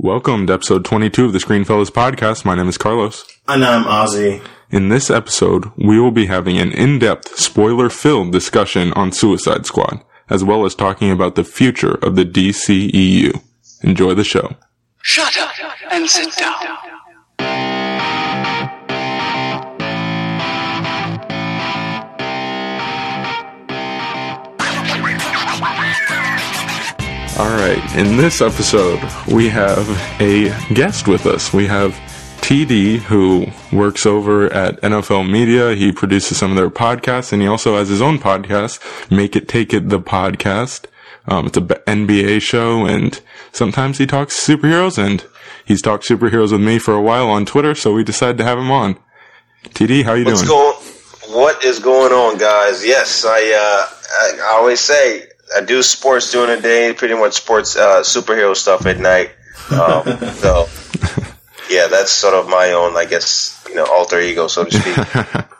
Welcome to episode 22 of the Screenfellas podcast. My name is Carlos. And I'm Ozzy. In this episode, we will be having an in-depth, spoiler-filled discussion on Suicide Squad, as well as talking about the future of the DCEU. Enjoy the show. Shut up and sit down. All right, in this episode, we have a guest with us. We have TD, who works over at NFL Media. He produces some of their podcasts, and he also has his own podcast, Make It Take It, the podcast. Um, it's a b- NBA show, and sometimes he talks superheroes, and he's talked superheroes with me for a while on Twitter, so we decided to have him on. TD, how you What's doing? going? What is going on, guys? Yes, I, uh, I I always say I do sports during the day, pretty much sports uh, superhero stuff at night. Um, so yeah, that's sort of my own, I guess, you know, alter ego, so to speak.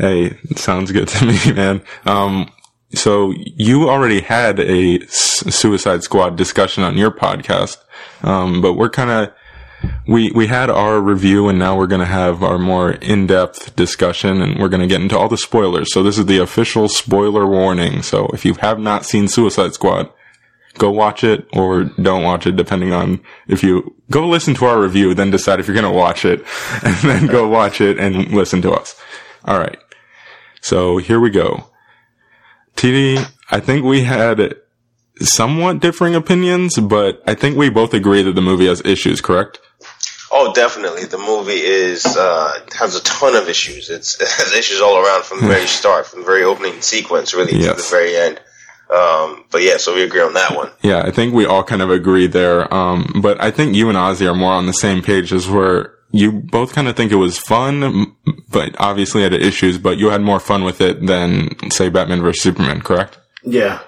Hey, sounds good to me, man. Um, so you already had a Suicide Squad discussion on your podcast, um, but we're kind of we we had our review, and now we're going to have our more in depth discussion, and we're going to get into all the spoilers. So this is the official spoiler warning. So if you have not seen Suicide Squad, go watch it or don't watch it, depending on if you go listen to our review, then decide if you're going to watch it, and then go watch it and listen to us. All right. So here we go. TD, I think we had somewhat differing opinions, but I think we both agree that the movie has issues, correct? Oh, definitely. The movie is uh, has a ton of issues. It's, it has issues all around from the very start, from the very opening sequence, really, to the very end. Um, but yeah, so we agree on that one. Yeah, I think we all kind of agree there. Um, but I think you and Ozzy are more on the same page as where you both kind of think it was fun, but obviously had issues, but you had more fun with it than, say, Batman vs. Superman, correct? Yeah.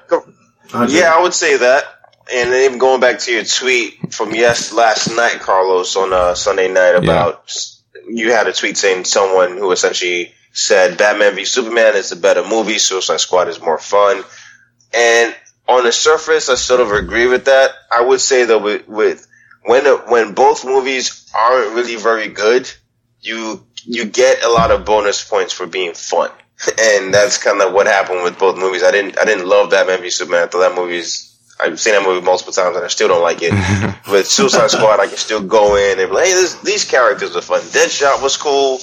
Yeah, I would say that. And then even going back to your tweet from yes last night, Carlos, on uh, Sunday night about you had a tweet saying someone who essentially said Batman v Superman is a better movie, Suicide Squad is more fun. And on the surface, I sort of agree with that. I would say though, with, with when when both movies aren't really very good, you you get a lot of bonus points for being fun, and that's kind of what happened with both movies. I didn't I didn't love Batman v Superman. I thought that movie's I've seen that movie multiple times and I still don't like it. with Suicide Squad, I can still go in and be like, hey, this, these characters are fun. Deadshot was cool.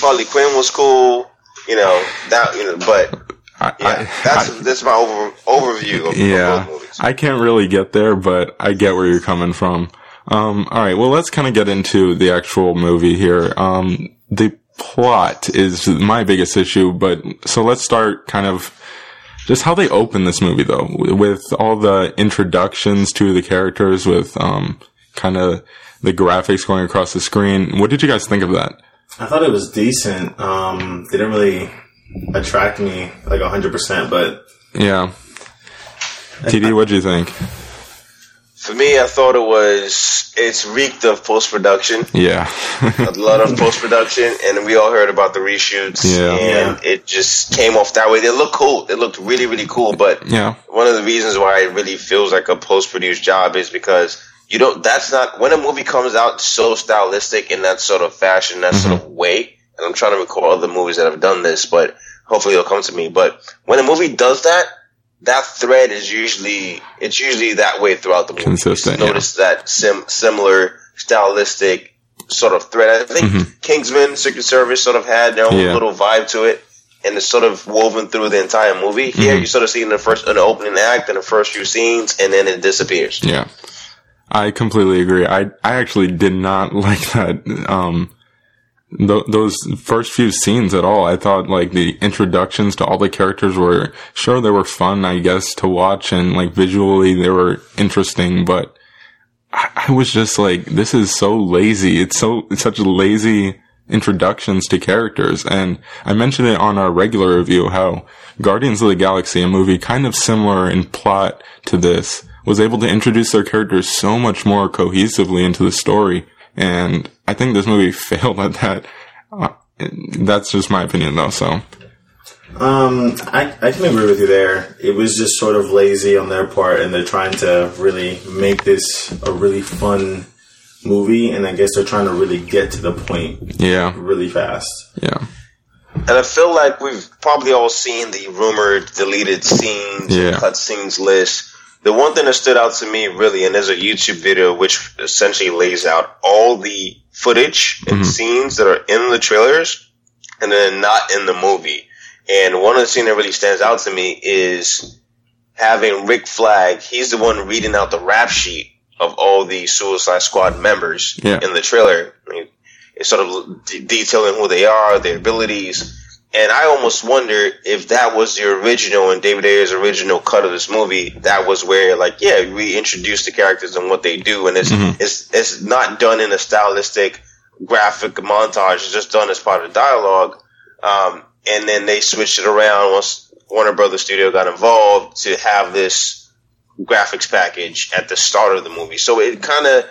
Harley Quinn was cool. You know that you know, but I, yeah, I- that's I- that's my over, overview of, yeah, of both movies. I can't really get there, but I get where you're coming from. Um, all right, well, let's kind of get into the actual movie here. Um, the plot is my biggest issue, but so let's start kind of just how they open this movie, though, with all the introductions to the characters, with um, kind of the graphics going across the screen. What did you guys think of that? I thought it was decent. Um, they didn't really attract me like 100%, but Yeah. TD, what do you think? For me, I thought it was it's reeked of post production. Yeah. a lot of post production, and we all heard about the reshoots. Yeah. and it just came off that way. They look cool. They looked really, really cool. But yeah. one of the reasons why it really feels like a post produced job is because you don't. That's not when a movie comes out so stylistic in that sort of fashion, that sort of mm-hmm. way. And I'm trying to recall other movies that have done this, but hopefully it'll come to me. But when a movie does that. That thread is usually it's usually that way throughout the movie. Consistent, You yeah. notice that sim- similar stylistic sort of thread. I think Kingsman, Secret Service sort of had their own Mm-hmm. Yeah. little vibe to it, and it's sort of woven through the entire movie. Here, Mm-hmm. you sort of see in the first, in the opening act, and the first few scenes, and then it disappears. Yeah. I completely agree. I, I actually did not like that, um, th- those first few scenes at all. I thought like the introductions to all the characters were, sure, they were fun, I guess, to watch and like visually they were interesting, but I, I was just like, this is so lazy. It's so, it's such lazy introductions to characters. And I mentioned it on our regular review how Guardians of the Galaxy, a movie kind of similar in plot to this, was able to introduce their characters so much more cohesively into the story. And I think this movie failed at that. Uh, that's just my opinion though, so. um, I, I can agree with you there. It was just sort of lazy on their part, and they're trying to really make this a really fun movie, and I guess they're trying to really get to the point Yeah, really fast. yeah, And I feel like we've probably all seen the rumored deleted scenes, Yeah. cut scenes list. The one thing that stood out to me really, and there's a YouTube video which essentially lays out all the footage and mm-hmm. scenes that are in the trailers and then not in the movie. And one of the scenes that really stands out to me is having Rick Flag. He's the one reading out the rap sheet of all the Suicide Squad members Yeah. in the trailer. I mean, it's sort of de- detailing who they are, their abilities. And I almost wonder if that was the original and David Ayer's original cut of this movie. That was where, like, yeah, we introduce the characters and what they do, and it's it's it's not done in a stylistic graphic montage. It's just done as part of the dialogue. Um, and then they switched it around once Warner Brothers Studio got involved to have this graphics package at the start of the movie. So it kind of,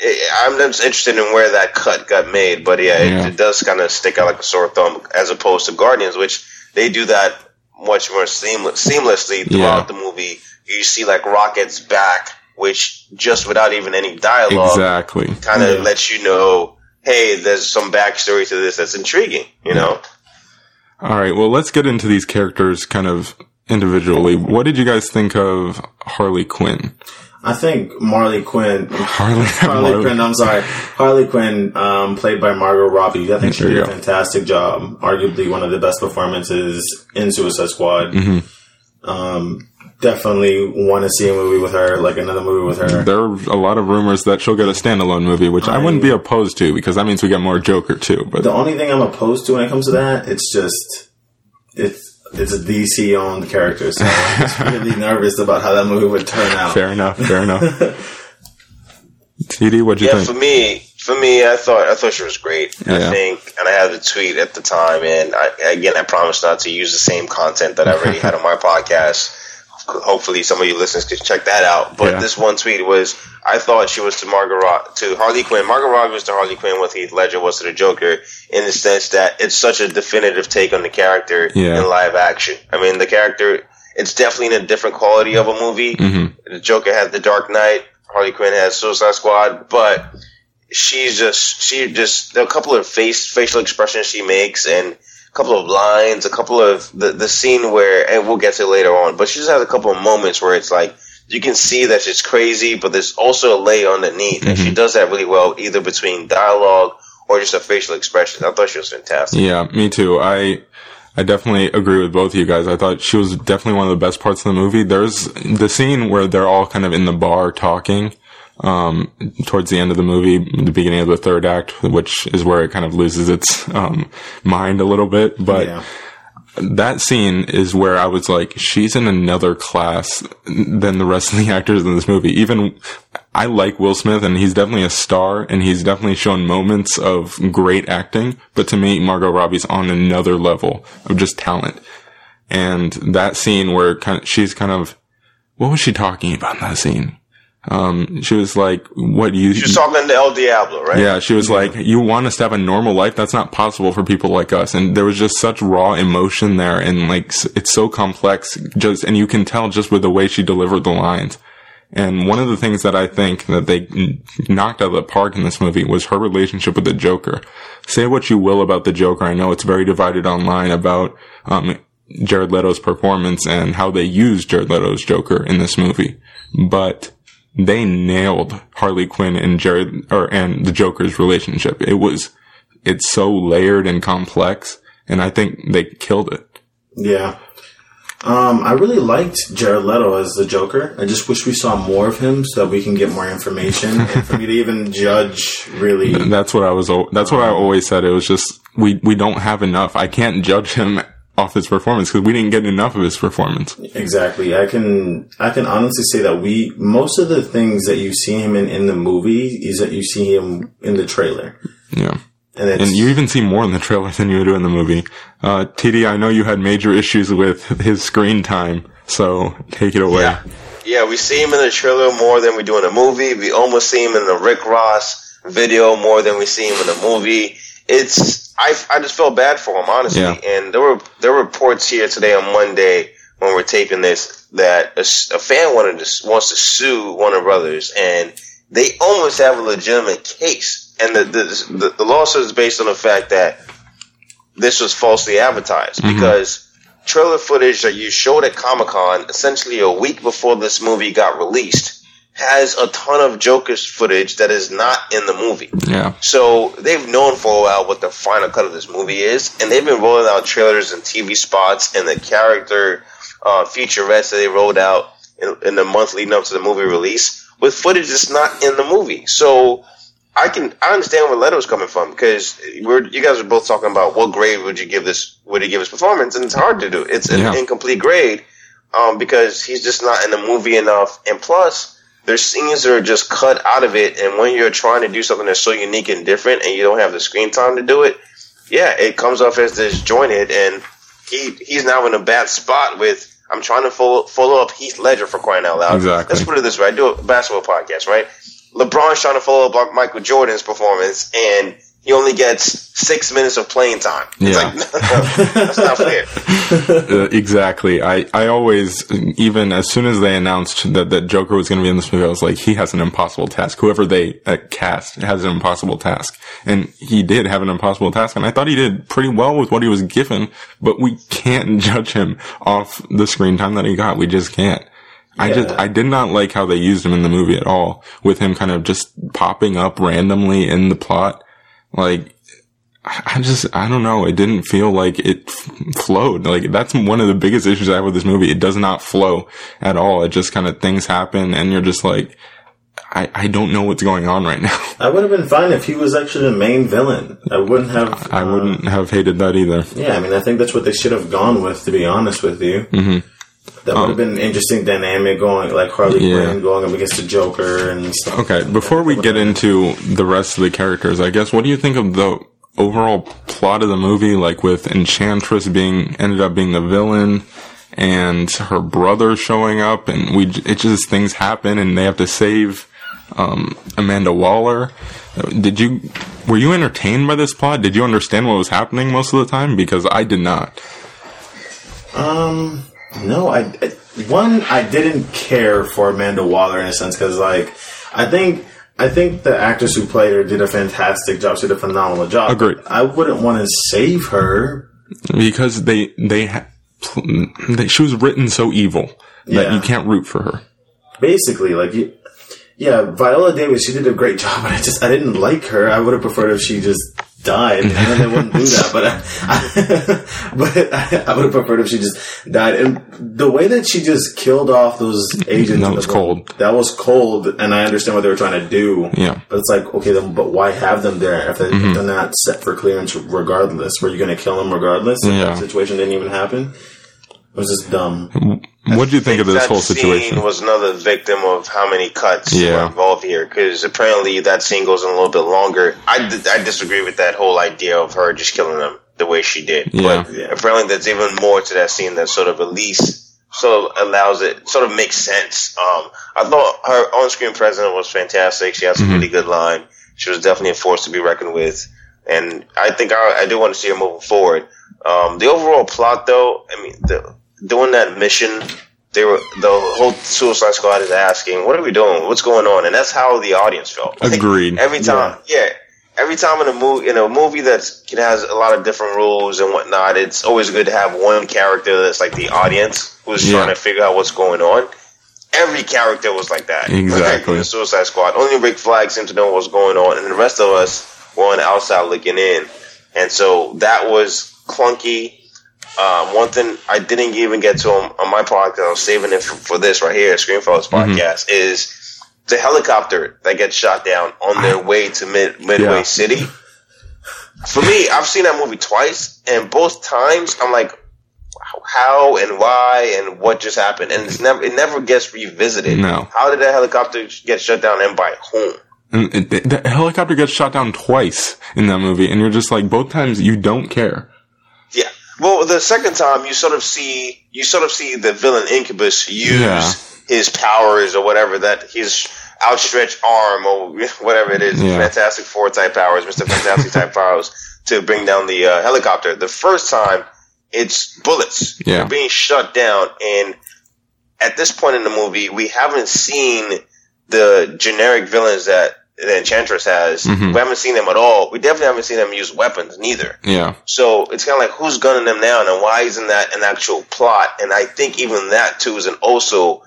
I'm just interested in where that cut got made. But yeah, Yeah. It, it does kind of stick out like a sore thumb as opposed to Guardians, which they do that much more seamless, seamlessly throughout Yeah. the movie. You see like Rocket's back, which just without even any dialogue exactly. kind of Yeah. lets you know, hey, there's some backstory to this that's intriguing, you know? All right, well, let's get into these characters kind of individually. What did you guys think of Harley Quinn? I think Marley Quinn, Harley, Harley Quinn, I'm sorry, Harley Quinn, um, played by Margot Robbie. I think she did a fantastic job. Arguably one of the best performances in Suicide Squad. Mm-hmm. Um, definitely want to see a movie with her, like another movie with her. There are a lot of rumors that she'll get a standalone movie, which I, wouldn't be opposed to because that means we get more Joker too. But The only thing I'm opposed to when it comes to that, it's just it's it's a DC owned character, so I'm just really nervous about how that movie would turn out. fair enough, fair enough. TD, what'd you think? Yeah, think? for me, for me, I thought I thought she was great. Yeah. I think, and I had the tweet at the time, and I, again, I promised not to use the same content that I already had on my podcast. Hopefully, some of you listeners can check that out. But Yeah. this one tweet was, I thought she was to Margot Ro- to Harley Quinn. Margot Robbie was to Harley Quinn what Heath Ledger was to the Joker, in the sense that it's such a definitive take on the character Yeah. in live action. I mean, the character, it's definitely in a different quality of a movie. Mm-hmm. The Joker had The Dark Knight. Harley Quinn has Suicide Squad, but she's just she just a couple of face facial expressions she makes and couple of lines, a couple of the the scene where and we'll get to it later on, but she just has a couple of moments where it's like you can see that she's crazy, but there's also a lay underneath, and she mm-hmm. does that really well, either between dialogue or just her facial expression. I thought she was fantastic. Yeah, me too. I I definitely agree with both of you guys. I thought she was definitely one of the best parts of the movie. There's the scene where they're all kind of in the bar talking um, towards the end of the movie, the beginning of the third act, which is where it kind of loses its um, mind a little bit. But Yeah. that scene is where I was like, she's in another class than the rest of the actors in this movie. Even I like Will Smith and he's definitely a star and he's definitely shown moments of great acting. But to me, Margot Robbie's on another level of just talent. And that scene where kind of, she's kind of, what was she talking about in that scene? Um, she was like, what you, She was talking to El Diablo, right? yeah, she was like, "You want us to have a normal life? That's not possible for people like us." And there was just such raw emotion there, and like it's so complex. Just and you can tell just with the way she delivered the lines. And one of the things that I think that they knocked out of the park in this movie was her relationship with the Joker. Say what you will about the Joker, I know it's very divided online about um, Jared Leto's performance and how they used Jared Leto's Joker in this movie, but they nailed Harley Quinn and Jared or and the Joker's relationship. It was it's so layered and complex, and I think they killed it. Yeah. Um, I really liked Jared Leto as the Joker. I just wish we saw more of him so that we can get more information and for me to even judge really. That's what I was. That's what I always said. It was just we we don't have enough. I can't judge him off his performance because we didn't get enough of his performance. Exactly. I can I can honestly say that we most of the things that you see him in in the movie is that you see him in the trailer, Yeah. and it's And you even see more in the trailer than you do in the movie. Uh, TD, I know you had major issues with his screen time, so take it away. Yeah. Yeah, we see him in the trailer more than we do in the movie. We almost see him in the Rick Ross video more than we see him in the movie. It's I, I just felt bad for him honestly. Yeah. And there were there were reports here today on Monday when we're taping this that a fan wanted to, wants to sue Warner Brothers and they almost have a legitimate case. And the, the, the, the lawsuit is based on the fact that this was falsely advertised mm-hmm. because trailer footage that you showed at Comic Con essentially a week before this movie got released has a ton of Joker's footage that is not in the movie. Yeah. So they've known for a while what the final cut of this movie is, and they've been rolling out trailers and TV spots and the character uh, featurettes that they rolled out in, in the month leading up to the movie release with footage that's not in the movie. So I can I understand where Leto's coming from because we're you guys are both talking about what grade would you give this would he give his performance, and it's hard to do. It's an Yeah. incomplete grade um, because he's just not in the movie enough, and plus. There's scenes that are just cut out of it, and when you're trying to do something that's so unique and different, and you don't have the screen time to do it, yeah, it comes off as disjointed, and he he's now in a bad spot with. I'm trying to follow, follow up Heath Ledger for crying out loud. Exactly. Let's put it this way: I do a basketball podcast, right? LeBron's trying to follow up Michael Jordan's performance, and he only gets six minutes of playing time. It's Yeah. like, no, no, that's not fair. Uh, exactly. I, I always, even as soon as they announced that, that Joker was going to be in this movie, I was like, he has an impossible task. Whoever they uh, cast has an impossible task. And he did have an impossible task. And I thought he did pretty well with what he was given, but we can't judge him off the screen time that he got. We just can't. I just, I did not like how they used him in the movie at all with him kind of just popping up randomly in the plot. Like, I I just, I don't know. It didn't feel like it f- flowed. Like, that's one of the biggest issues I have with this movie. It does not flow at all. It just kind of things happen and you're just like, I, I don't know what's going on right now. I would have been fine if he was actually the main villain. I wouldn't have. I uh, wouldn't have hated that either. Yeah, I mean, I think that's what they should have gone with. To be honest with you, mm-hmm. That would have been an interesting dynamic going, like Harley Yeah. Quinn going up against the Joker and stuff. Okay, before we get into the rest of the characters, I guess, what do you think of the overall plot of the movie? Like with Enchantress being, ended up being the villain and her brother showing up and we, it just, things happen and they have to save, um, Amanda Waller. Did you, were you entertained by this plot? Did you understand what was happening most of the time? Because I did not. Um, no, I, I one I didn't care for Amanda Waller in a sense because like I think I think the actress who played her did a fantastic job. She did a phenomenal job. Agreed. I wouldn't want to save her. Because they, they, ha- they, she was written so evil that Yeah. you can't root for her. Basically, like you, yeah, Viola Davis, she did a great job, but I just I didn't like her. I would have preferred if she just died, and then they wouldn't do that. But I, but I, I would have preferred if she just died. And the way that she just killed off those agents, That was the- cold. That was cold, and I understand what they were trying to do. Yeah. but it's like okay, then but why have them there if, they, Mm-hmm. if they're not set for clearance regardless? Were you going to kill them regardless? Yeah. that situation didn't even happen. It was just dumb. What do you think of this that whole scene situation? was another victim of how many cuts Yeah. were involved here because apparently that scene goes on a little bit longer. I, d- I disagree with that whole idea of her just killing them the way she did. Yeah. But apparently there's even more to that scene that sort of at least sort of allows it, sort of makes sense. Um, I thought her on-screen presence was fantastic. She had Mm-hmm. some really good line. She was definitely a force to be reckoned with. And I think I, I do want to see her moving forward. Um, the overall plot, though, I mean, the, doing that mission, they were the whole Suicide Squad is asking, "What are we doing? What's going on?" And that's how the audience felt. Agreed. every time, yeah. Every time in a movie, in a movie that has a lot of different rules and whatnot, it's always good to have one character that's like the audience who's Yeah. trying to figure out what's going on. Every character was like that. Exactly. in the Suicide Squad. Only Rick Flag seemed to know what was going on, and the rest of us were on the outside looking in. And so that was clunky. Um, one thing I didn't even get to on, on my podcast, I was saving it for, for this right here, Screenfellows podcast, is the helicopter that gets shot down on their way to mid, Midway Yeah. City. For me, I've seen that movie twice, and both times I'm like, how and why and what just happened, and it's never it never gets revisited. No. how did that helicopter get shut down and by whom? And the the helicopter gets shot down twice in that movie, and you're just like, both times you don't care. Well, the second time you sort of see you sort of see the villain Incubus use Yeah. his powers or whatever that his outstretched arm or whatever it is, Yeah. Fantastic Four type powers, Mister Fantastic type powers to bring down the uh, helicopter. The first time it's bullets. Yeah. They're being shut down, and at this point in the movie, we haven't seen the generic villains that the Enchantress has, Mhm. we haven't seen them at all. We definitely haven't seen them use weapons, neither. Yeah. So it's kind of like who's gunning them down, and why isn't that an actual plot? And I think even that too is an also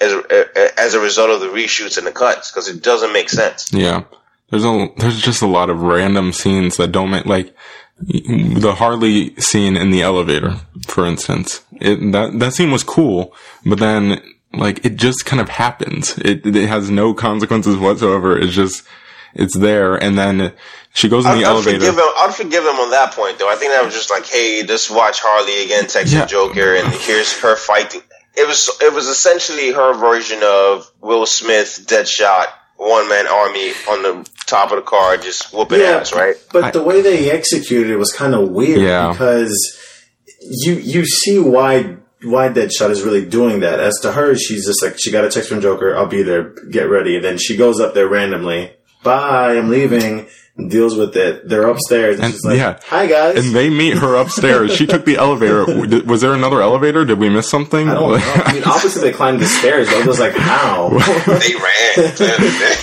as a, as a result of the reshoots and the cuts because it doesn't make sense. Yeah. There's a there's just a lot of random scenes that don't make like the Harley scene in the elevator, for instance. It that that scene was cool, but then like it just kind of happens. It it has no consequences whatsoever. It's just it's there, and then she goes in I'd, the I'd elevator. forgive them. I'd forgive them on that point, though. I think that was just like, hey, just watch Harley again, text Yeah. the Joker, and here's her fighting. It was it was essentially her version of Will Smith, Deadshot, one man army on the top of the car, just whooping Yeah. ass, right? But I- the way they executed it was kind of weird Yeah. because you you see why why Deadshot is really doing that. As to her, she's just like she got a text from Joker, I'll be there, get ready. And then she goes up there randomly. Bye, I'm leaving. And deals with it. They're upstairs. And, And- she's like, yeah. "Hi guys." and they meet her upstairs. she took the elevator. Was there another elevator? Did we miss something? I don't know. I mean, obviously they climbed the stairs. But I was like, "How?" They ran.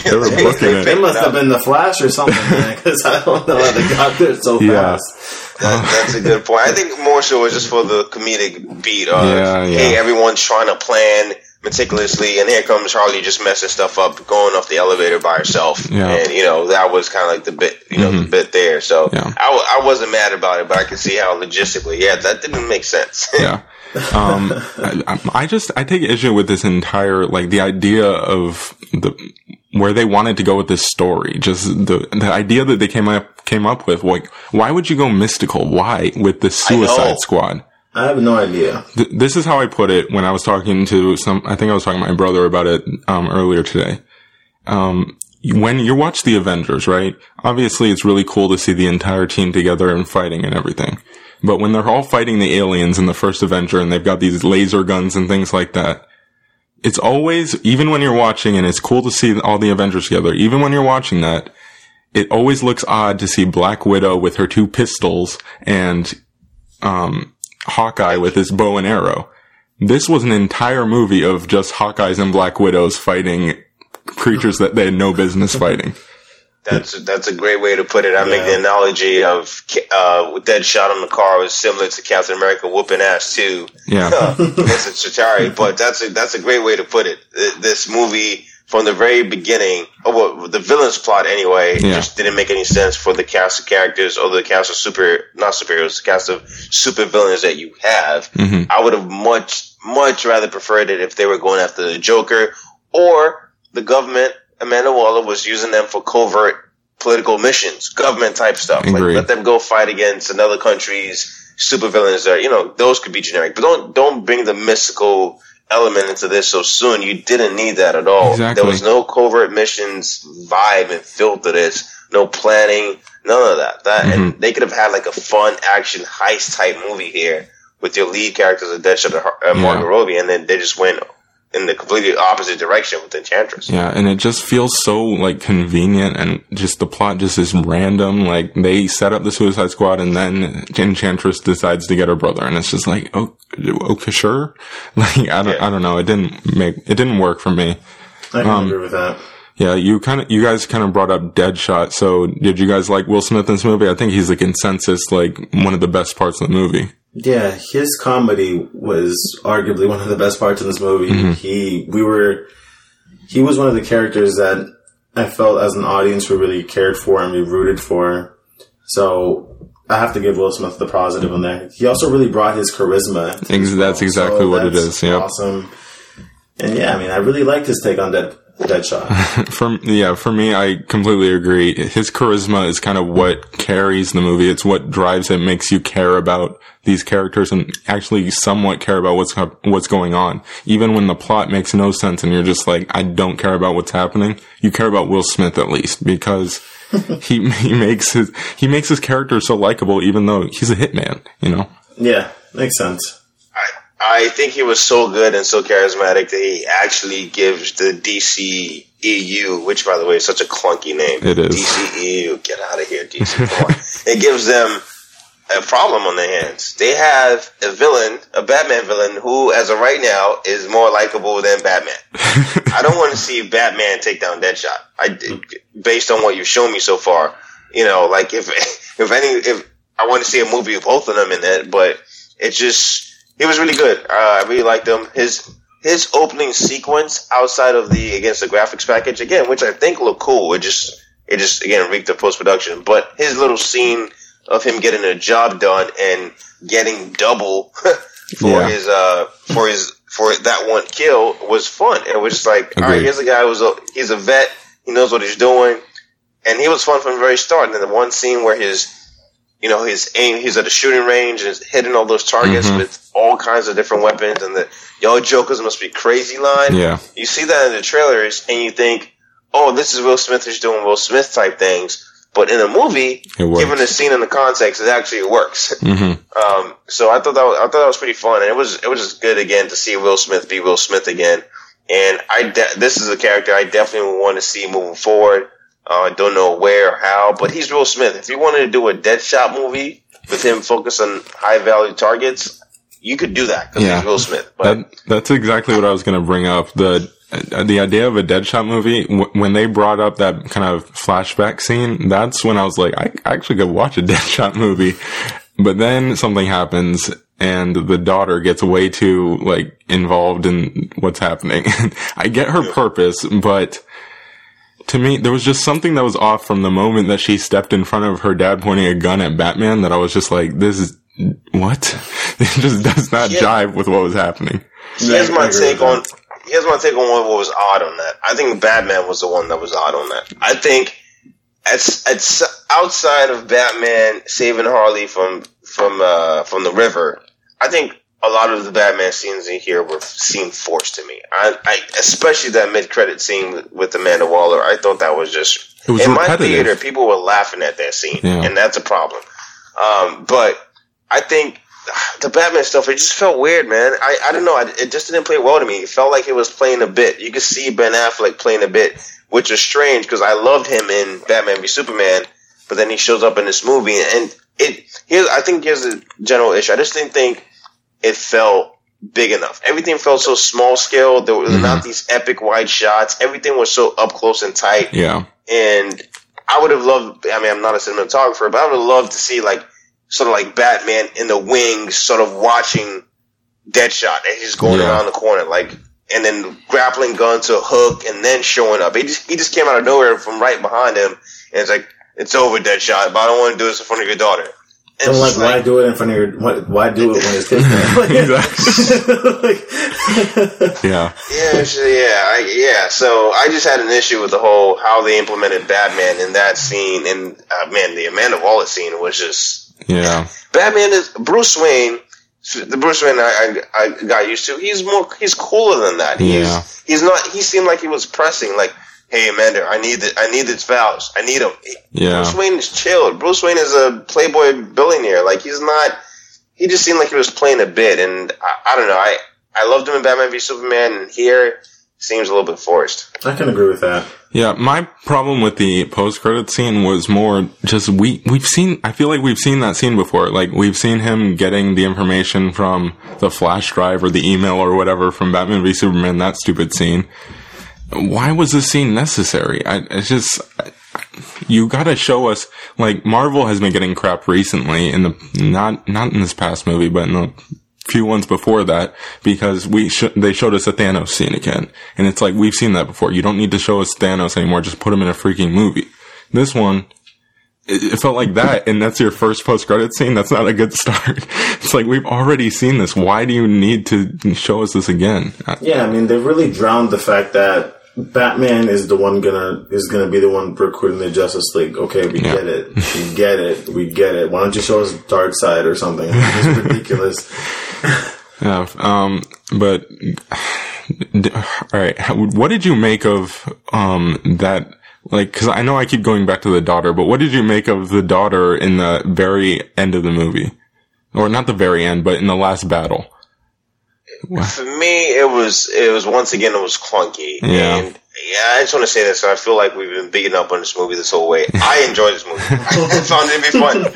They were booking it. They must have been the Flash or something, because I don't know how they got there so Yeah. fast. That, that's a good point. I think more so it's just for the comedic beat of Yeah, yeah. hey, everyone's trying to plan meticulously, and here comes Harley just messing stuff up, going off the elevator by herself, Yeah. and you know that was kind of like the bit, you know, the bit there. So Yeah. I, I wasn't mad about it, but I could see how logistically, yeah, that didn't make sense. yeah. Um, I, I just I take issue with this entire like the idea of the where they wanted to go with this story. Just the the idea that they came up came up with. Like, why would you go mystical? Why with the I. Suicide Squad? I have no idea. Th- this is how I put it when I was talking to some. I think I was talking to my brother about it um, earlier today. Um, when you watch the Avengers, right? Obviously, it's really cool to see the entire team together and fighting and everything. But when they're all fighting the aliens in the first Avenger and they've got these laser guns and things like that, it's always, even when you're watching and it's cool to see all the Avengers together, even when you're watching that, it always looks odd to see Black Widow with her two pistols and, um, Hawkeye with his bow and arrow. This was an entire movie of just Hawkeyes and Black Widows fighting creatures that they had no business fighting. That's that's a great way to put it. I make the analogy of uh, with Deadshot on the car was similar to Captain America whooping ass too. Yeah. uh, Mr. Chitauri, but that's a that's a great way to put it. This movie from the very beginning, oh, well, the villain's plot anyway, Yeah. just didn't make any sense for the cast of characters or the cast of super not superheroes, the cast of super villains that you have. Mhm. I would have much much rather preferred it if they were going after the Joker or the government. Amanda Waller was using them for covert political missions, government type stuff. Like let them go fight against another country's supervillains. That you know those could be generic, but don't don't bring the mystical element into this so soon. You didn't need that at all. Exactly. There was no covert missions vibe and feel to this. No planning, none of that. That Mm-hmm. and they could have had like a fun action heist type movie here with your lead characters of Deadshot and Margot Yeah. Robbie, and then they just went in the completely opposite direction with Enchantress. Yeah, and it just feels so like convenient and just the plot just is random. Like they set up the Suicide Squad and then Enchantress decides to get her brother and it's just like, oh, okay, sure. Like, I don't, Yeah. I don't know. It didn't make, it didn't work for me. I can Um, agree with that. Yeah, you kind of, you guys kind of brought up Deadshot. So did you guys like Will Smith in this movie? I think he's the consensus, like one of the best parts of the movie. Yeah, his comedy was arguably one of the best parts in this movie. Mm-hmm. He, we were, he was one of the characters that I felt as an audience we really cared for and we rooted for. So I have to give Will Smith the positive on there. He also really brought his charisma. that's exactly what it is, yep. Awesome. And yeah, I mean, I really liked his take on Dead, Deadshot. For yeah, for me, I completely agree. His charisma is kind of what carries the movie. It's what drives it, makes you care about these characters and actually somewhat care about what's what's going on. Even when the plot makes no sense and you're just like, I don't care about what's happening. You care about Will Smith at least because he he makes his he makes his character so likable, even though he's a hitman. You know. yeah, makes sense. I think he was so good and so charismatic that he actually gives the DC EU, which by the way is such a clunky name. It is. DC EU. Get out of here, DC. It gives them a problem on their hands. They have a villain, a Batman villain, who, as of right now, is more likable than Batman. I don't want to see Batman take down Deadshot. I, based on what you've shown me so far, you know, like if if any if I want to see a movie with both of them in it, but it's just he was really good. Uh, I really liked him. His his opening sequence outside of the against the graphics package again, which I think looked cool. It just it just again reeked of post production, but his little scene of him getting a job done and getting double for Yeah. his uh for his for that one kill was fun. It was just like, all right, here's a guy who's a he's a vet, he knows what he's doing, and he was fun from the very start. And then the one scene where his you know his aim, he's at a shooting range and is hitting all those targets Mhm. with all kinds of different weapons, and the y'all jokers must be crazy line. Yeah. You see that in the trailers, and you think, oh, this is Will Smith is doing Will Smith type things. But in a movie, given the scene and the context, it actually works. hmm Um, so I thought that was, I thought that was pretty fun, and it was it was just good again to see Will Smith be Will Smith again. And I de- this is a character I definitely want to see moving forward. Uh, I don't know where or how, but he's Will Smith. If you wanted to do a Deadshot movie with him focused on high value targets, you could do that because Yeah. he's Will Smith. But That that's exactly what I was going to bring up. The uh, the idea of a Deadshot movie when they brought up that kind of flashback scene, that's when I was like, I actually could watch a Deadshot movie. But then something happens and the daughter gets way too like involved in what's happening. I get her purpose, but to me, there was just something that was off from the moment that she stepped in front of her dad pointing a gun at Batman that I was just like, this is, what? It just does not Yeah. jive with what was happening. here's my take on here's my take on what was odd on that. I think Batman was the one that was odd on that. I think it's it's outside of Batman saving Harley from from uh, from the river. I think a lot of the Batman scenes in here were seem forced to me. I, I especially that mid credit scene with, Amanda Waller. I thought that was just It was in my theater. People were laughing at that scene, Yeah. and that's a problem. Um, but I think the Batman stuff, it just felt weird, man. I, I don't know. I, it just didn't play well to me. It felt like it was playing a bit. You could see Ben Affleck playing a bit, which is strange because I loved him in Batman v Superman, but then he shows up in this movie and it, here's, I think here's the general issue. I just didn't think it felt big enough. Everything felt so small scale. There were not mm-hmm. these epic wide shots. Everything was so up close and tight Yeah. and I would have loved. I mean, I'm not a cinematographer, but I would have loved to see like sort of like Batman in the wings, sort of watching Deadshot as he's going Yeah. around the corner, like, and then grappling gun to a hook, and then showing up. He just he just came out of nowhere from right behind him, and it's like it's over, Deadshot, but I don't want to do this in front of your daughter. And I'm it's like, why do it in front of your? Why, why do it when it's kids? Exactly. Yeah. Yeah, it's- yeah, I, yeah. So I just had an issue with the whole how they implemented Batman in that scene, and uh, man, the Amanda Waller scene was just Yeah. Batman is Bruce Wayne. The Bruce Wayne I, I, I got used to. He's more. He's cooler than that. He's Yeah. he's not. He seemed like he was pressing. Like, hey Amanda, I need the I need these vows. I need them. Yeah. Bruce Wayne is chilled. Bruce Wayne is a playboy billionaire. Like he's not. He just seemed like he was playing a bit, and I, I don't know. I I loved him in Batman v Superman, and here seems a little bit forced. I can agree with that. Yeah, my problem with the post credit scene was more just we we've seen I feel like we've seen that scene before. Like we've seen him getting the information from the flash drive or the email or whatever from Batman v Superman, that stupid scene. Why was this scene necessary? I it's just you gotta show us like Marvel has been getting crap recently in the not not in this past movie, but in the few ones before that because we sh- they showed us a Thanos scene again, and it's like we've seen that before. You don't need to show us Thanos anymore; just put him in a freaking movie. This one, it, felt like that, and that's your first post credit scene. That's not a good start. It's like we've already seen this. Why do you need to show us this again? Yeah, I mean, they really drowned the fact that Batman is the one gonna is gonna be the one recruiting the Justice League. Okay, we Yeah. get it, we get it, we get it. Why don't you show us Darkseid or something? It's ridiculous. Yeah, um, but d- all right. How- What did you make of um that? Like, because I know I keep going back to the daughter, but what did you make of the daughter in the very end of the movie, or not the very end, but in the last battle? For me, it was it was once again it was clunky. Yeah. And yeah, I just want to say this. I feel like we've been beating up on this movie this whole way. I enjoy this movie. I found it to be fun. Like,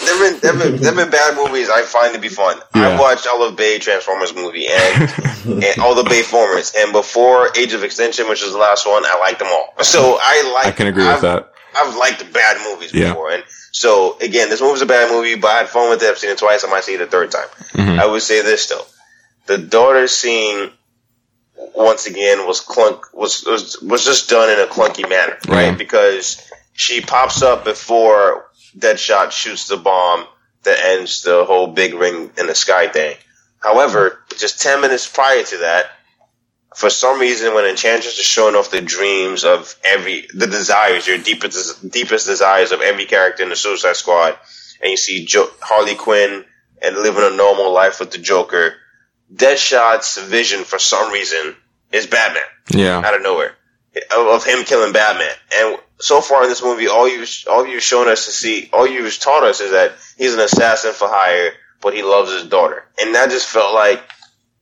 there been there been been bad movies. I find to be fun. Yeah. I watched all of Bay Transformers movie and and all the Bayformers. And before Age of Extinction, which was the last one, I liked them all. So I like. I can agree I've, with that. I've liked bad movies Yeah. before, and so again, this movie's a bad movie, but I had fun with it. I've seen it twice. I might see it a third time. Mm-hmm. I would say this though: the daughter scene once again was clunk was was, was just done in a clunky manner, right? Yeah. Because she pops up before Deadshot shoots the bomb that ends the whole big ring in the sky thing. However, just ten minutes prior to that, for some reason, when Enchantress is showing off the dreams of every the desires, your deepest deepest desires of every character in the Suicide Squad, and you see jo- Harley Quinn and living a normal life with the Joker, Deadshot's vision for some reason is Batman Yeah. out of nowhere of, of him killing Batman. And so far in this movie, all you all you've shown us to see, all you've taught us is that he's an assassin for hire, but he loves his daughter, and that just felt like.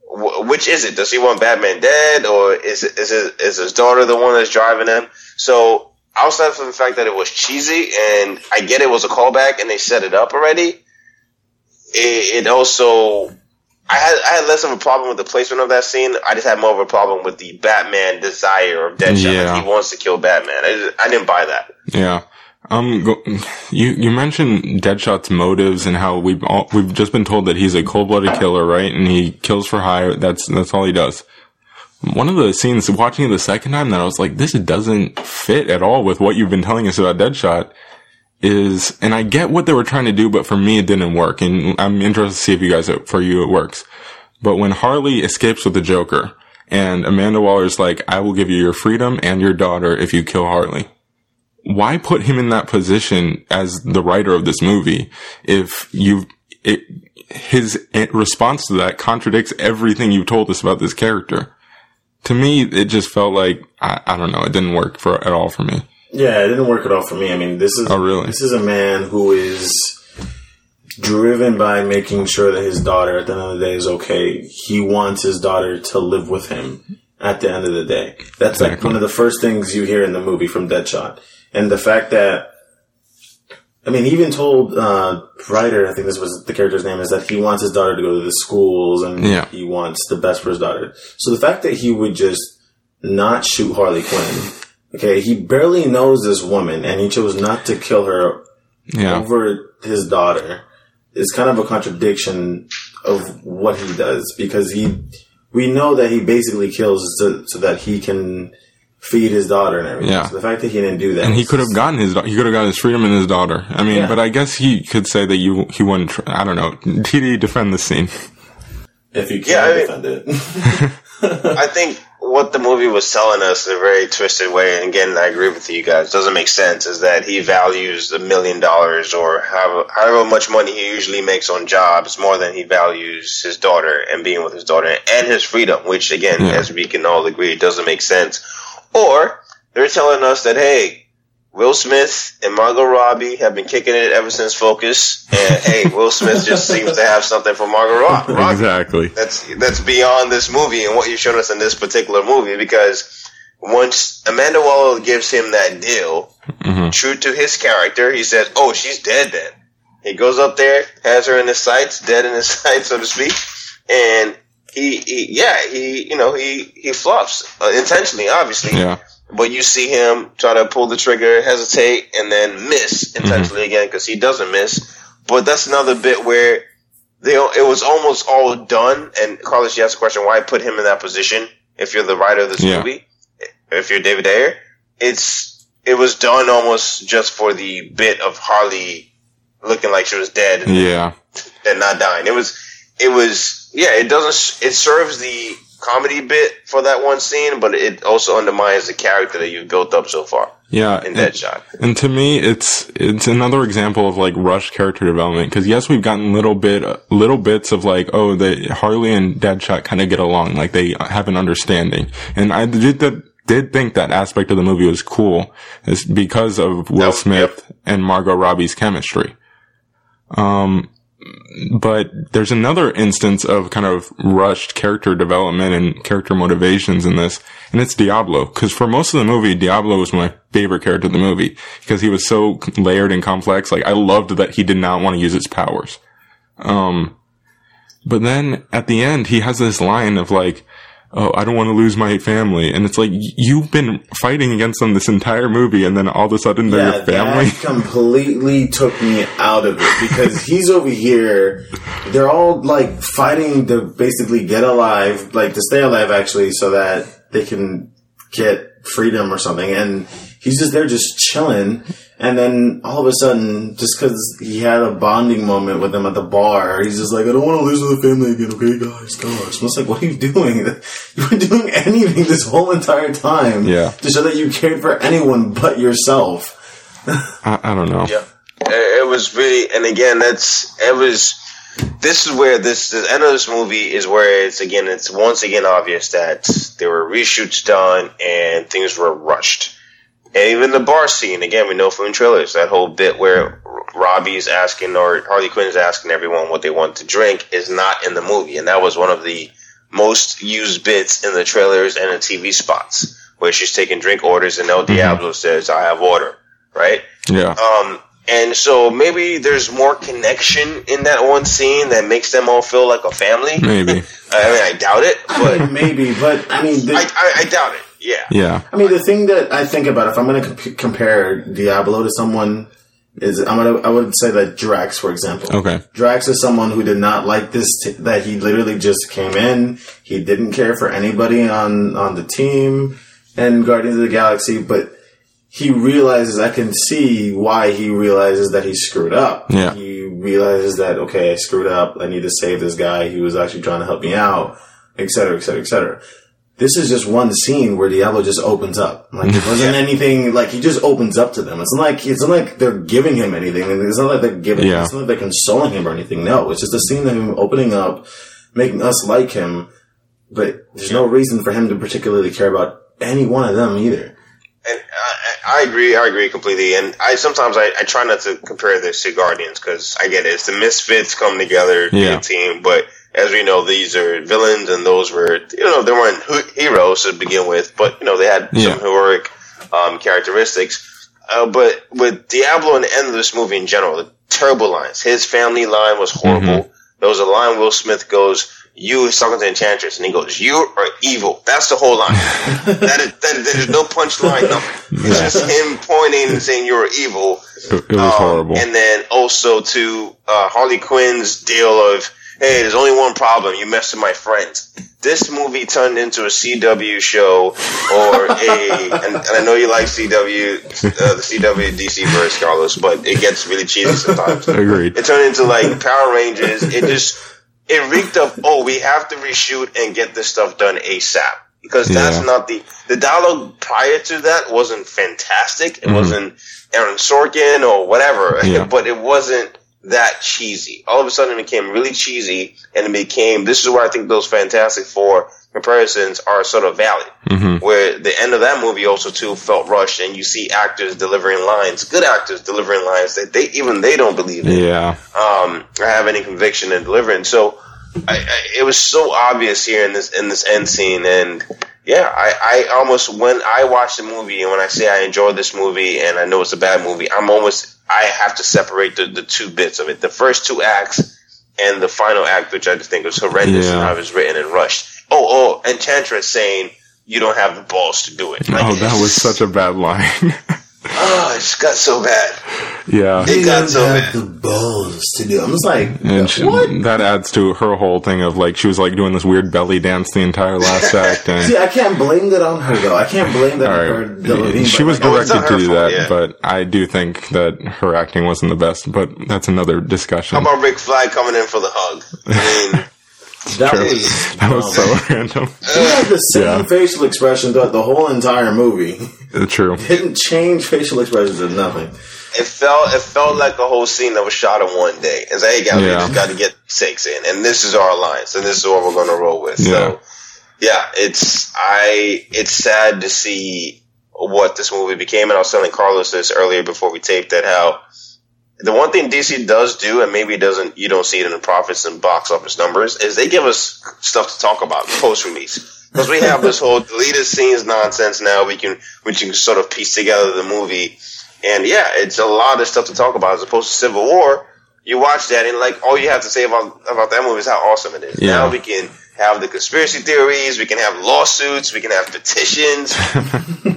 wh- Which is it? Does he want Batman dead, or is is his, is his daughter the one that's driving him? So outside from the fact that it was cheesy, and I get it was a callback, and they set it up already. It, it also I had I had less of a problem with the placement of that scene. I just had more of a problem with the Batman desire of Deadshot. Yeah. Like he wants to kill Batman. I, just, I didn't buy that. Yeah. Um, go, you you mentioned Deadshot's motives and how we've all, we've just been told that he's a cold blooded killer, right? And he kills for hire. That's that's all he does. One of the scenes watching it the second time that I was like, this doesn't fit at all with what you've been telling us about Deadshot. Is and I get what they were trying to do, but for me it didn't work. And I'm interested to see if you guys for you it works. But when Harley escapes with the Joker and Amanda Waller's like, I will give you your freedom and your daughter if you kill Harley why put him in that position as the writer of this movie if you it his response to that contradicts everything you've told us about this character to me it just felt like i, I don't know it didn't work for at all for me Yeah, it didn't work at all for me. I mean, this is Oh, really? this is a man who is driven by making sure that his daughter at the end of the day is okay. He wants his daughter to live with him at the end of the day. That's like one of the first things you hear in the movie from Deadshot. And the fact that I mean, he even told uh, Ryder, I think this was the character's name, is that he wants his daughter to go to the schools and Yeah. he wants the best for his daughter. So the fact that he would just not shoot Harley Quinn, okay, he barely knows this woman and he chose not to kill her yeah over his daughter It's kind of a contradiction of what he does because he, we know that he basically kills so, so that he can feed his daughter and everything. Yeah. So the fact that he didn't do that. and he could have gotten his he could have gotten his freedom and his daughter i mean Yeah. but i guess he could say that you he wouldn't i don't know td defend the scene if you can Yeah, I mean- defend it. I think what the movie was telling us in a very twisted way, and again, I agree with you guys, doesn't make sense, is that he values a million dollars or however, however much money he usually makes on jobs more than he values his daughter and being with his daughter and his freedom, which again, Yeah. as we can all agree, doesn't make sense. Or they're telling us that, hey, Will Smith and Margot Robbie have been kicking it ever since Focus, and hey, Will Smith just seems to have something for Margot Robbie. Exactly. That's that's beyond this movie and what you showed us in this particular movie because once Amanda Waller gives him that deal, Mhm. true to his character, he says, "Oh, she's dead." Then. He goes up there, has her in his sights, dead in his sights, so to speak, and he, he yeah, he you know he he flops uh, intentionally, obviously, yeah but you see him try to pull the trigger, hesitate, and then miss intentionally mm-hmm. again because he doesn't miss. But that's another bit where they it was almost all done. And Carlos, you asked a question: Why put him in that position? If you're the writer of this Yeah. movie, if you're David Ayer, it's it was done almost just for the bit of Harley looking like she was dead and yeah and not dying. It was, it was, yeah. It doesn't. It serves the comedy bit for that one scene, but it also undermines the character that you've built up so far yeah in and- Deadshot. And to me, it's it's another example of like rushed character development. Because yes, we've gotten little bit little bits of like, oh, the Harley and Deadshot kind of get along, like they have an understanding. And I did that. Did think that aspect of the movie was cool, is because of Will Smith and Margot Robbie's chemistry. Um, but there's another instance of kind of rushed character development and character motivations in this, and it's Diablo. Because for most of the movie, Diablo was my favorite character in the movie because he was so layered and complex. Like I loved that he did not want to use his powers. Um, but then at the end, he has this line of like, "Oh, I don't want to lose my family," and it's like you've been fighting against them this entire movie, and then all of a sudden they're Yeah, your family. that completely took me out of it because he's over here. They're all like fighting to basically get alive, like to stay alive, actually, so that they can get freedom or something. And he's just there, just chilling. And then all of a sudden, just because he had a bonding moment with them at the bar, he's just like, "I don't want to lose the family again, okay, guys, guys." I was like, "What are you doing? You weren't doing anything this whole entire time, Yeah. to show that you cared for anyone but yourself." I, I don't know. Yeah, it, it was really, and again, that's it was. This is where this the end of this movie is where it's again it's once again obvious that there were reshoots done and things were rushed. And even the bar scene, again, we know from the trailers, that whole bit where Robbie's asking or Harley Quinn is asking everyone what they want to drink is not in the movie. And that was one of the most used bits in the trailers and the TV spots where she's taking drink orders and El Diablo says, I have water, right? Yeah. Um, and so maybe there's more connection in that one scene that makes them all feel like a family. Maybe. I mean, I doubt it, I but mean, maybe, but I mean, the, I, I, I doubt it. Yeah. Yeah. I mean, the thing that I think about if I'm going to comp- compare Diablo to someone is I'm gonna I would say that Drax, for example. Okay. Drax is someone who did not like this. T- that he literally just came in. He didn't care for anybody on on the team and Guardians of the Galaxy, but he realizes I can see why he realizes that he screwed up. Yeah. He realizes that okay, I screwed up. I need to save this guy. He was actually trying to help me out, et cetera, et cetera, et cetera. This is just one scene where Diablo just opens up. Like it wasn't anything. Like he just opens up to them. It's not like it's not like they're giving him anything. It's not like they're giving. Yeah. It's not like they're consoling him or anything. No, it's just a scene of him opening up, making us like him. But there's no reason for him to particularly care about any one of them either. I, agree. I agree completely. And I sometimes I, I try not to compare this to Guardians because I get it. It's the misfits come together, to be a team. But as we know, these are villains, and those were you know they weren't heroes to begin with, but you know they had Yeah. some heroic um, characteristics. Uh, but with Diablo and the end of this movie in general, the terrible lines. His family line was horrible. There was a line Will Smith goes, "You," talking to Enchantress, and he goes, "You are evil." That's the whole line. that is, that, there's no punchline. Nothing. It's just him pointing and saying you're evil. It, it was Um, horrible. And then also to uh, Harley Quinn's deal of, hey, there's only one problem. You messed with my friends. This movie turned into a CW show or a, and, and I know you like CW, uh, the CW DC verse, Carlos, but it gets really cheesy sometimes. Agreed. It turned into like Power Rangers. It just, it reeked of, oh, we have to reshoot and get this stuff done ASAP. Because that's Yeah. not the, the dialogue prior to that wasn't fantastic. It Mhm. wasn't Aaron Sorkin or whatever, Yeah. but it wasn't that cheesy. All of a sudden it became really cheesy and it became, this is where I think those Fantastic Four comparisons are sort of valid. hmm Where the end of that movie also too felt rushed and you see actors delivering lines, good actors delivering lines that they, even they don't believe in Yeah. um, or have any conviction in delivering. So I, I, it was so obvious here in this in this end scene, and yeah, I, I almost when I watch the movie and when I say I enjoy this movie and I know it's a bad movie, I'm almost I have to separate the, the two bits of it: the first two acts and the final act, which I just think was horrendous and Yeah. how it was written and rushed. Oh, oh, Enchantress saying you don't have the balls to do it. Oh, like, Oh, that was such a bad line. oh, it just got so bad. yeah. It got so have bad. the balls to do. I'm just like, And she, what? that adds to her whole thing of like she was like doing this weird belly dance the entire last act, and See, I can't blame that on her though. I can't blame that all on her. right, delivery, she was like, directed not to do fault, that, yeah. but I do think that her acting wasn't the best. But that's another discussion. How about Rick Flag coming in for the hug? I mean. that True. was that was so random. He had the same Yeah. facial expression throughout the whole entire movie. Uh, true. Didn't change facial expressions or nothing. it felt it felt like a whole scene that was shot in one day. It's like, hey guys, we Yeah. just got to get six in, and this is our alliance, and this is what we're going to roll with. Yeah. So, yeah, it's I it's sad to see what this movie became, and I was telling Carlos this earlier before we taped that how the one thing DC does do, and maybe it doesn't, you don't see it in the profits and box office numbers, is they give us stuff to talk about post release. Because we have this whole deleted scenes nonsense now. We can we can sort of piece together the movie, and yeah, it's a lot of stuff to talk about as opposed to Civil War. You watch that and like all you have to say about about that movie is how awesome it is. Yeah. Now we can have the conspiracy theories, we can have lawsuits, we can have petitions,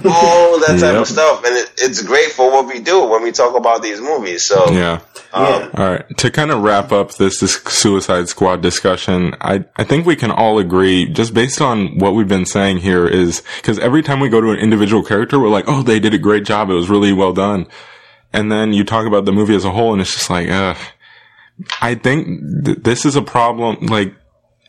all that type Yep. of stuff, and it, it's great for what we do when we talk about these movies. So Yeah. Um, yeah. All right. To kind of wrap up this, this Suicide Squad discussion, I, I think we can all agree, just based on what we've been saying here, is because every time we go to an individual character, we're like, oh, they did a great job. It was really well done. And then you talk about the movie as a whole, and it's just like, ugh. I think th- this is a problem. Like,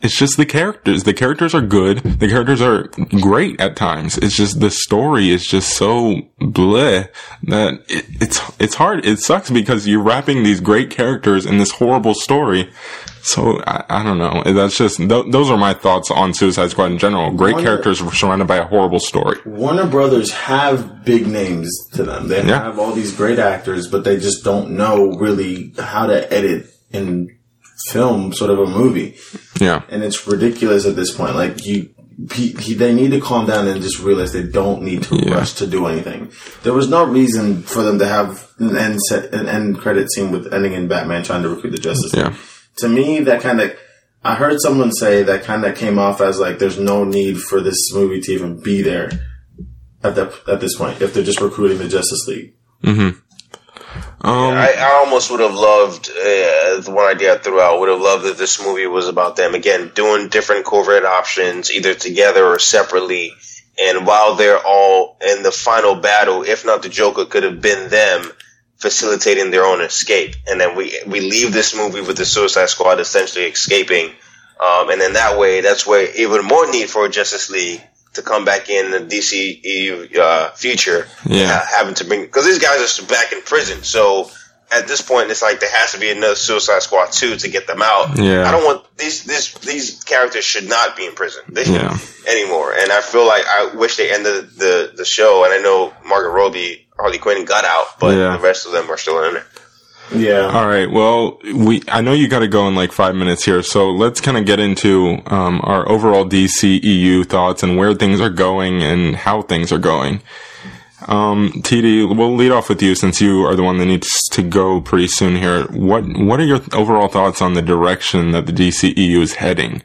it's just the characters. The characters are good. The characters are great at times. It's just the story is just so bleh that it, it's it's hard. It sucks because you're wrapping these great characters in this horrible story. So I, I don't know. That's just th- those are my thoughts on Suicide Squad in general. Great Wonder- characters surrounded by a horrible story. Warner Brothers have big names to them. They Yeah. have all these great actors, but they just don't know really how to edit and film sort of a movie. Yeah, And it's ridiculous at this point. Like you, he, he, they need to calm down and just realize they don't need to Yeah. rush to do anything. There was no reason for them to have an end set, an end credit scene with ending in Batman trying to recruit the Justice League. yeah, To me, that kind of, I heard someone say that kind of came off as like there's no need for this movie to even be there at that at this point if they're just recruiting the Justice League. Mm-hmm. Um, I, I almost would have loved uh, the one idea I threw out. Would have loved that this movie was about them again doing different covert options, either together or separately. And while they're all in the final battle, if not the Joker, could have been them facilitating their own escape. And then we we leave this movie with the Suicide Squad essentially escaping. Um, and then that way, that's where even more need for a Justice League to come back in the DCEU uh, future. Yeah. ha- having to bring because these guys are back in prison. So at this point, it's like there has to be another Suicide Squad two to get them out. Yeah. I don't want these these these characters should not be in prison they, Yeah. anymore. And I feel like I wish they ended the the show. And I know Margaret Robbie, Harley Quinn got out, but Yeah. the rest of them are still in there. Yeah. All right. Well, we I know you got to go in like five minutes here, so let's kind of get into um, our overall DCEU thoughts and where things are going and how things are going. Um, TD, we'll lead off with you since you are the one that needs to go pretty soon here. What What are your overall thoughts on the direction that the DCEU is heading?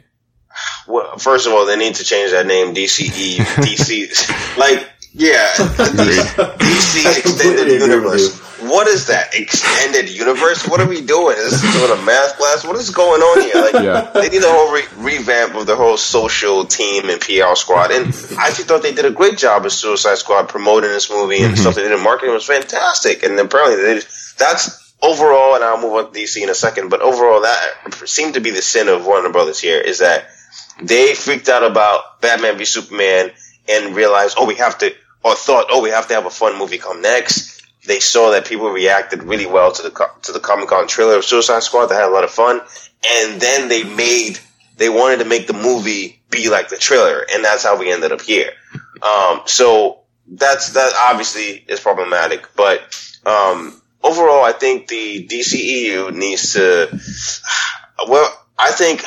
Well, first of all, they need to change that name DCE DC. like, yeah, DC I completely Extended Universe. What is that extended universe? What are we doing? Is this doing a math class? What is going on here? Like, Yeah. they need a whole re- revamp of the whole social team and PR squad. And I actually thought they did a great job as Suicide Squad promoting this movie and the stuff they did in marketing was fantastic. And apparently, they that's overall. And I'll move on to DC in a second. But overall, that seemed to be the sin of Warner Brothers here is that they freaked out about Batman v Superman and realized, oh, we have to, or thought, oh, we have to have a fun movie come next. They saw that people reacted really well to the to the Comic Con trailer of Suicide Squad. They had a lot of fun, and then they made they wanted to make the movie be like the trailer, and that's how we ended up here. Um, so that's that obviously is problematic, but um, overall, I think the DCEU needs to. Well, I think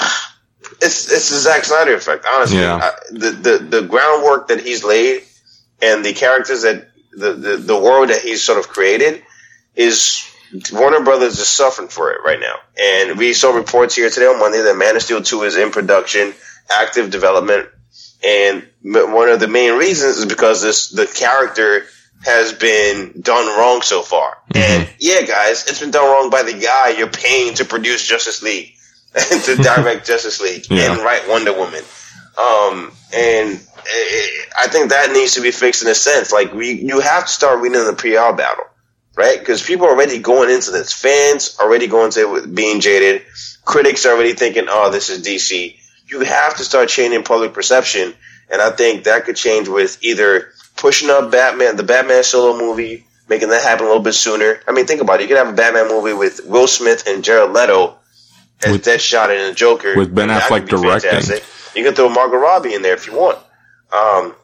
it's it's the Zack Snyder effect. Honestly, Yeah. I, the, the the groundwork that he's laid and the characters that the, the the world that he's sort of created is Warner Brothers is suffering for it right now. And we saw reports here today on Monday that Man of Steel 2 is in production, active development. And one of the main reasons is because this, the character has been done wrong so far. And yeah, guys, it's been done wrong by the guy you're paying to produce Justice League and to direct Justice League Yeah. and write Wonder Woman. Um, and I think that needs to be fixed in a sense. Like we, you have to start winning the PR battle, right? Because people are already going into this. Fans already going to it being jaded. Critics are already thinking, "Oh, this is DC." You have to start changing public perception, and I think that could change with either pushing up Batman, the Batman solo movie, making that happen a little bit sooner. I mean, think about it. You could have a Batman movie with Will Smith and Jared Leto as With- Deadshot and the Joker, with Ben Affleck directing. fantastic. You can throw Margot Robbie in there if you want. Um,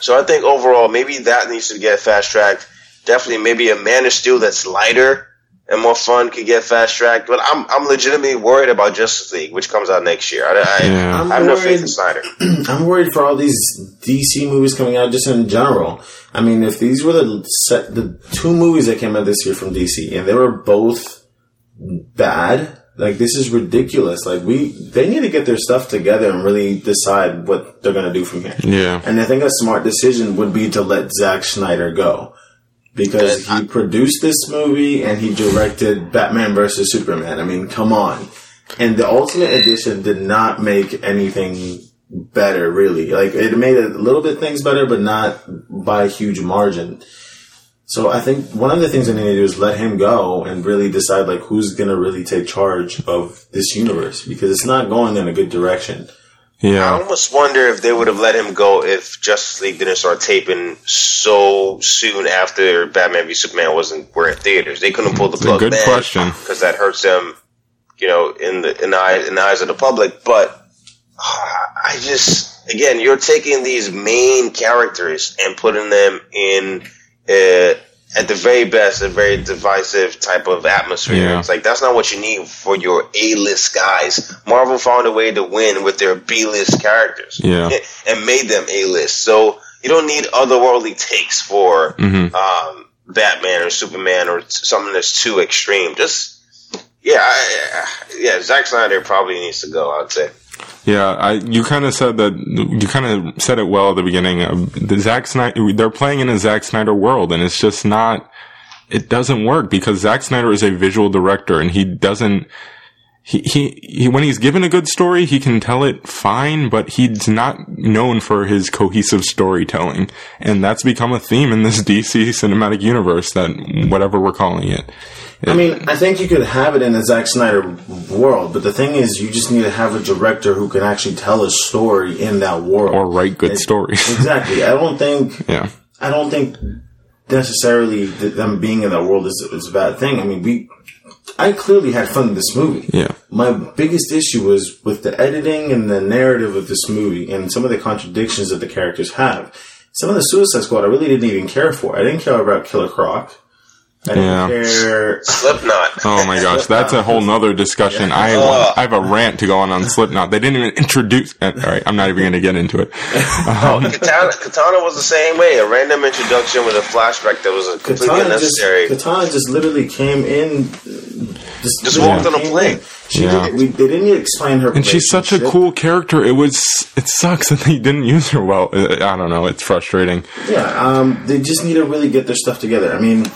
so I think overall, maybe that needs to get fast tracked. Definitely, maybe a Man of Steel that's lighter and more fun could get fast tracked. But I'm I'm legitimately worried about Justice League, which comes out next year. I, I, Yeah. I'm have no faith worried- in Snyder. I'm worried for all these DC movies coming out just in general. I mean, if these were the set, the two movies that came out this year from DC and they were both bad, like this is ridiculous. Like we, they need to get their stuff together and really decide what they're gonna do from here. Yeah. And I think a smart decision would be to let Zack Snyder go. Because he produced this movie and he directed Batman versus Superman. I mean, come on. And the Ultimate Edition did not make anything better, really. Like, it made a little bit things better, but not by a huge margin. So I think one of the things I need to do is let him go and really decide, like, who's gonna really take charge of this universe. Because it's not going in a good direction. Yeah, I almost wonder if they would have let him go if Justice League didn't start taping so soon after Batman v Superman wasn't were in theaters. They couldn't pull the plug. good question. because that hurts them, you know, in the in the, eye, in the eyes of the public. But ah, I just again, you're taking these main characters and putting them in. Uh, at the very best, a very divisive type of atmosphere. Yeah. It's like that's not what you need for your A-list guys. Marvel found a way to win with their B-list characters Yeah. and made them A-list. So you don't need otherworldly takes for Mhm. um, Batman or Superman or t- something that's too extreme. Just yeah, I, yeah. Zack Snyder probably needs to go. I'd say. Yeah, I you kind of said that you kind of said it well at the beginning. The Zack Snyder, they're playing in a Zack Snyder world, and it's just not. It doesn't work because Zack Snyder is a visual director, and he doesn't. He, he, he, when he's given a good story, he can tell it fine, but he's not known for his cohesive storytelling. And that's become a theme in this DC cinematic universe that, whatever we're calling it. I mean, I think you could have it in a Zack Snyder world, but the thing is, you just need to have a director who can actually tell a story in that world. Or write good It- stories. Exactly. I don't think yeah. I don't think necessarily them being in that world is, is a bad thing. I mean, we, I clearly had fun with this movie. Yeah. My biggest issue was with the editing and the narrative of this movie and some of the contradictions that the characters have. Some of the Suicide Squad I really didn't even care for. I didn't care about Killer Croc. I didn't Yeah. care. Slipknot. Oh my gosh, that's a whole nother discussion. I I have a rant to go on on Slipknot. They didn't even introduce. uh, All right, I'm not even going to get into it. Um, Katana, Katana was the same way. A random introduction with a flashback that was uh, completely Katana just, unnecessary. Katana just literally came in. Just, Just walked on a plane. She Yeah. did, we, they didn't even explain her. and she's such a cool character. It was. It sucks that they didn't use her well. Uh, I don't know. It's frustrating. Yeah, um, they just need to really get their stuff together. I mean,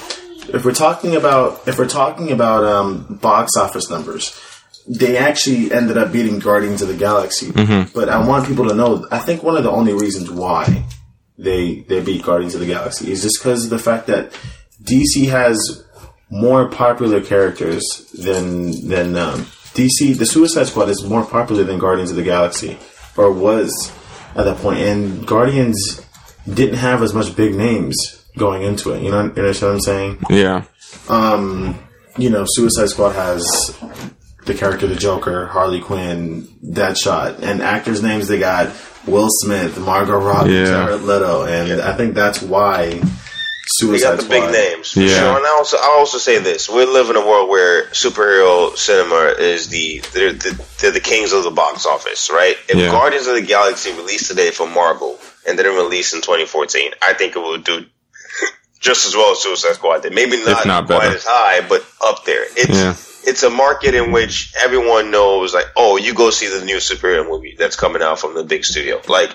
if we're talking about if we're talking about um, box office numbers, they actually ended up beating Guardians of the Galaxy. But I want people to know. I think one of the only reasons why they they beat Guardians of the Galaxy is just because of the fact that DC has more popular characters than than um, DC. The Suicide Squad is more popular than Guardians of the Galaxy, or was at that point. And Guardians didn't have as much big names going into it. You know, you understand what I'm saying? Yeah. Um, you know, Suicide Squad has the character the Joker, Harley Quinn, Deadshot, and actors' names they got Will Smith, Margot Robbie, Yeah. Jared Leto, and I think that's why We Suicide got the Squad. big names. Yeah. Sure. And I also, I also say this: we live in a world where superhero cinema is the they're, the they're the kings of the box office, right? If Yeah. Guardians of the Galaxy released today for Marvel and didn't release in 2014, I think it would do just as well as Suicide Squad did. Maybe not, not quite better. as high, but up there. It's Yeah. it's a market in which everyone knows, like, oh, you go see the new superhero movie that's coming out from the big studio, like.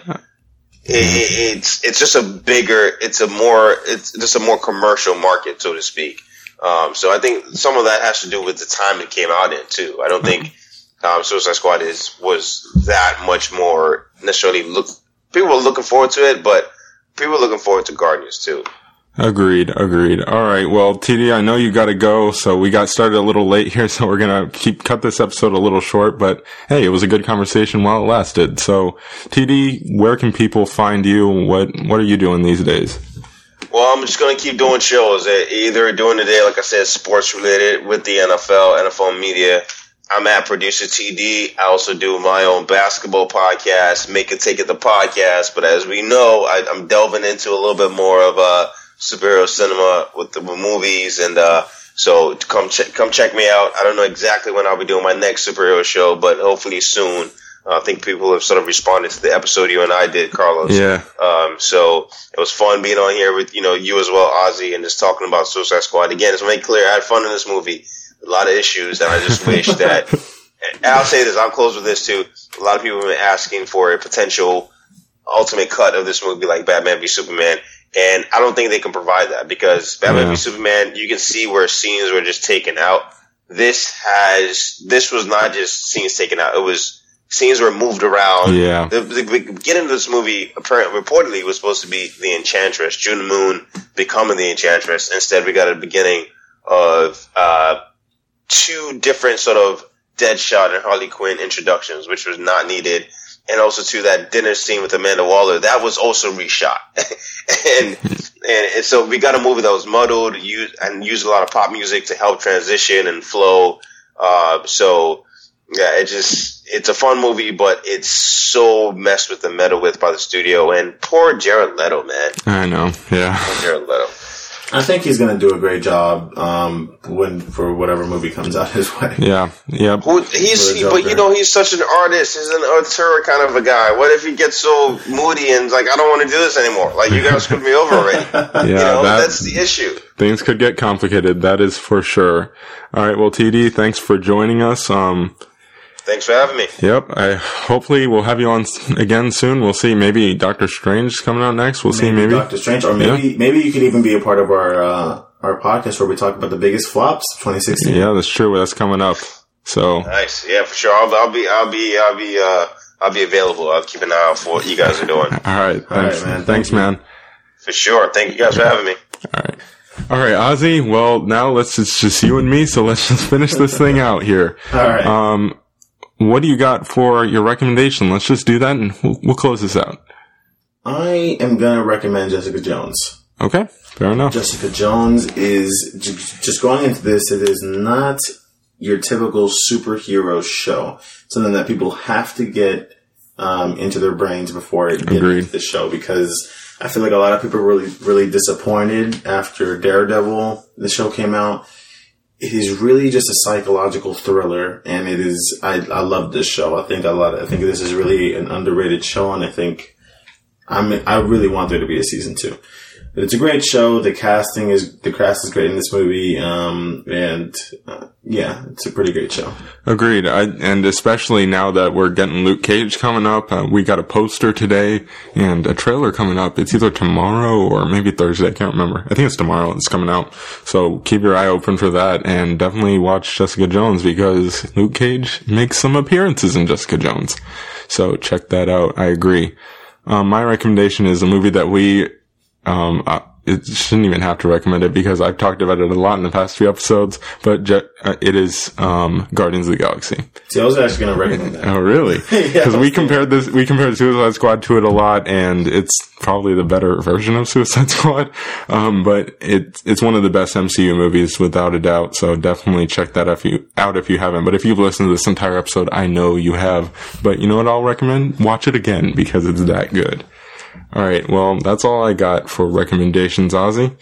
It, it, it's it's just a bigger, it's a more, it's just a more commercial market, so to speak. Um, so I think some of that has to do with the time it came out in too. I don't think um, Suicide Squad is was that much more necessarily look. People were looking forward to it, but people were looking forward to Guardians too. Agreed. Agreed. All right. Well, TD, I know you got to go, so we got started a little late here, so we're gonna keep cut this episode a little short. But hey, it was a good conversation while it lasted. So, TD, where can people find you? What What are you doing these days? Well, I'm just gonna keep doing shows. Uh, Either doing today, like I said, sports related with the NFL, NFL media. I'm at producer TD. I also do my own basketball podcast, Make It Take It the podcast. But as we know, I, I'm delving into a little bit more of uh, superhero cinema with the movies and uh, So come check come check me out. I don't know exactly when I'll be doing my next superhero show, but hopefully soon. I think people have sort of responded to the episode you and I did, Carlos. Yeah. Um, so it was fun being on here with you know you as well, Ozzy, and just talking about Suicide Squad. Again, It's made clear I had fun in this movie. A lot of issues, and I just wish that. And I'll say this. I'll close with this too. A lot of people have been asking for a potential ultimate cut of this movie, like Batman v Superman. And I don't think they can provide that because Batman Yeah. v Superman, you can see where scenes were just taken out. This has, this was not just scenes taken out. It was scenes were moved around. Yeah. The, the beginning of this movie, apparently, reportedly, was supposed to be the Enchantress, June Moon becoming the Enchantress. Instead, we got a beginning of uh, two different sort of Deadshot and Harley Quinn introductions, which was not needed. And also to that dinner scene with Amanda Waller, that was also reshot. and, and and so we got a movie that was muddled, used and used a lot of pop music to help transition and flow. Uh, so yeah, it just it's a fun movie, but it's so messed with the meta with by the studio. And poor Jared Leto, man, I know. Yeah. poor Jared Leto. I think he's going to do a great job um, when for whatever movie comes out his way. Yeah. Yep. Who he's, he, but you know, he's such an artist. He's an auteur kind of a guy. What if he gets so moody and like, I don't want to do this anymore? Like, you guys screwed me over already. Yeah. you know, that- that's the issue. things could get complicated. That is for sure. All right. Well, TD, thanks for joining us. Um, Thanks for having me. yep. I hopefully we'll have you on again soon. We'll see. Maybe Doctor Strange is coming out next. We'll see. Maybe. Doctor Strange, or maybe maybe you could even be a part of our uh, our podcast where we talk about the biggest flops 2016. Yeah, that's true. That's coming up. So Nice. Yeah, for sure. I'll, I'll be, I'll be, I'll be, uh, I'll be available. I'll keep an eye out for what you guys are doing. all right. Thanks, man. Thanks, Thank you. man. For sure. Thank you guys for having me. All right. All right, Ozzy. Well, now let's it's just you and me. So let's just finish this thing out here. All right. Um, what do you got for your recommendation? Let's just do that, and we'll, we'll close this out. I am gonna recommend Jessica Jones. Okay, fair enough. Jessica Jones is j- just going into this. It is not your typical superhero show. Something that people have to get um, into their brains before it gets into the show because I feel like a lot of people were really really disappointed after Daredevil the show came out. It is really just a psychological thriller, and it is. I, I love this show. I think a lot. Of, I think this is really an underrated show, and I think I'm. I really want there to be a season two. It's a great show. The casting is the cast is great in this movie, um, and uh, yeah, it's a pretty great show. Agreed. I, and especially now that we're getting Luke Cage coming up, uh, we got a poster today and a trailer coming up. It's either tomorrow or maybe Thursday. I can't remember. I think it's tomorrow. It's coming out. So keep your eye open for that and definitely watch Jessica Jones because Luke Cage makes some appearances in Jessica Jones. So check that out. I agree. Um, my recommendation is a movie that we um, uh, it shouldn't even have to recommend it because I've talked about it a lot in the past few episodes, but je- uh, it is, um, Guardians of the Galaxy. See, I was actually going to recommend that. Oh, really? Because we compared this, we compared Suicide Squad to it a lot, and it's probably the better version of Suicide Squad. Um, but it's it's one of the best MCU movies without a doubt. So definitely check that if you out if you haven't. But if you've listened to this entire episode, I know you have. But you know what? I'll recommend watch it again because it's that good. All right. Well, that's all I got for recommendations, Ozzy.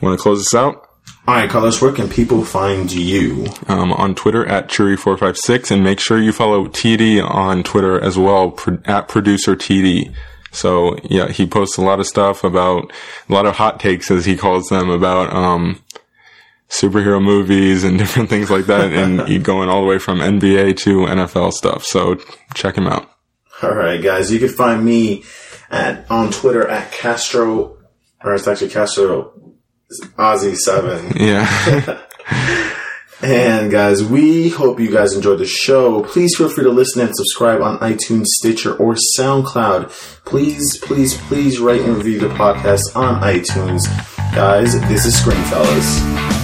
Want to close this out? All right, Carlos, where can people find you? um, on Twitter at Cheery456 and make sure you follow TD on Twitter as well pro- at producer TD. So yeah, he posts a lot of stuff about a lot of hot takes as he calls them about, um, superhero movies and different things like that. and going all the way from NBA to NFL stuff. So check him out. All right, guys, you can find me at on Twitter at Castro, or it's actually Castro Ozzy Seven. Yeah. And guys, we hope you guys enjoyed the show. Please feel free to listen and subscribe on iTunes, Stitcher, or SoundCloud. Please, please, please rate and review the podcast on iTunes. Guys, this is Screen Fellas.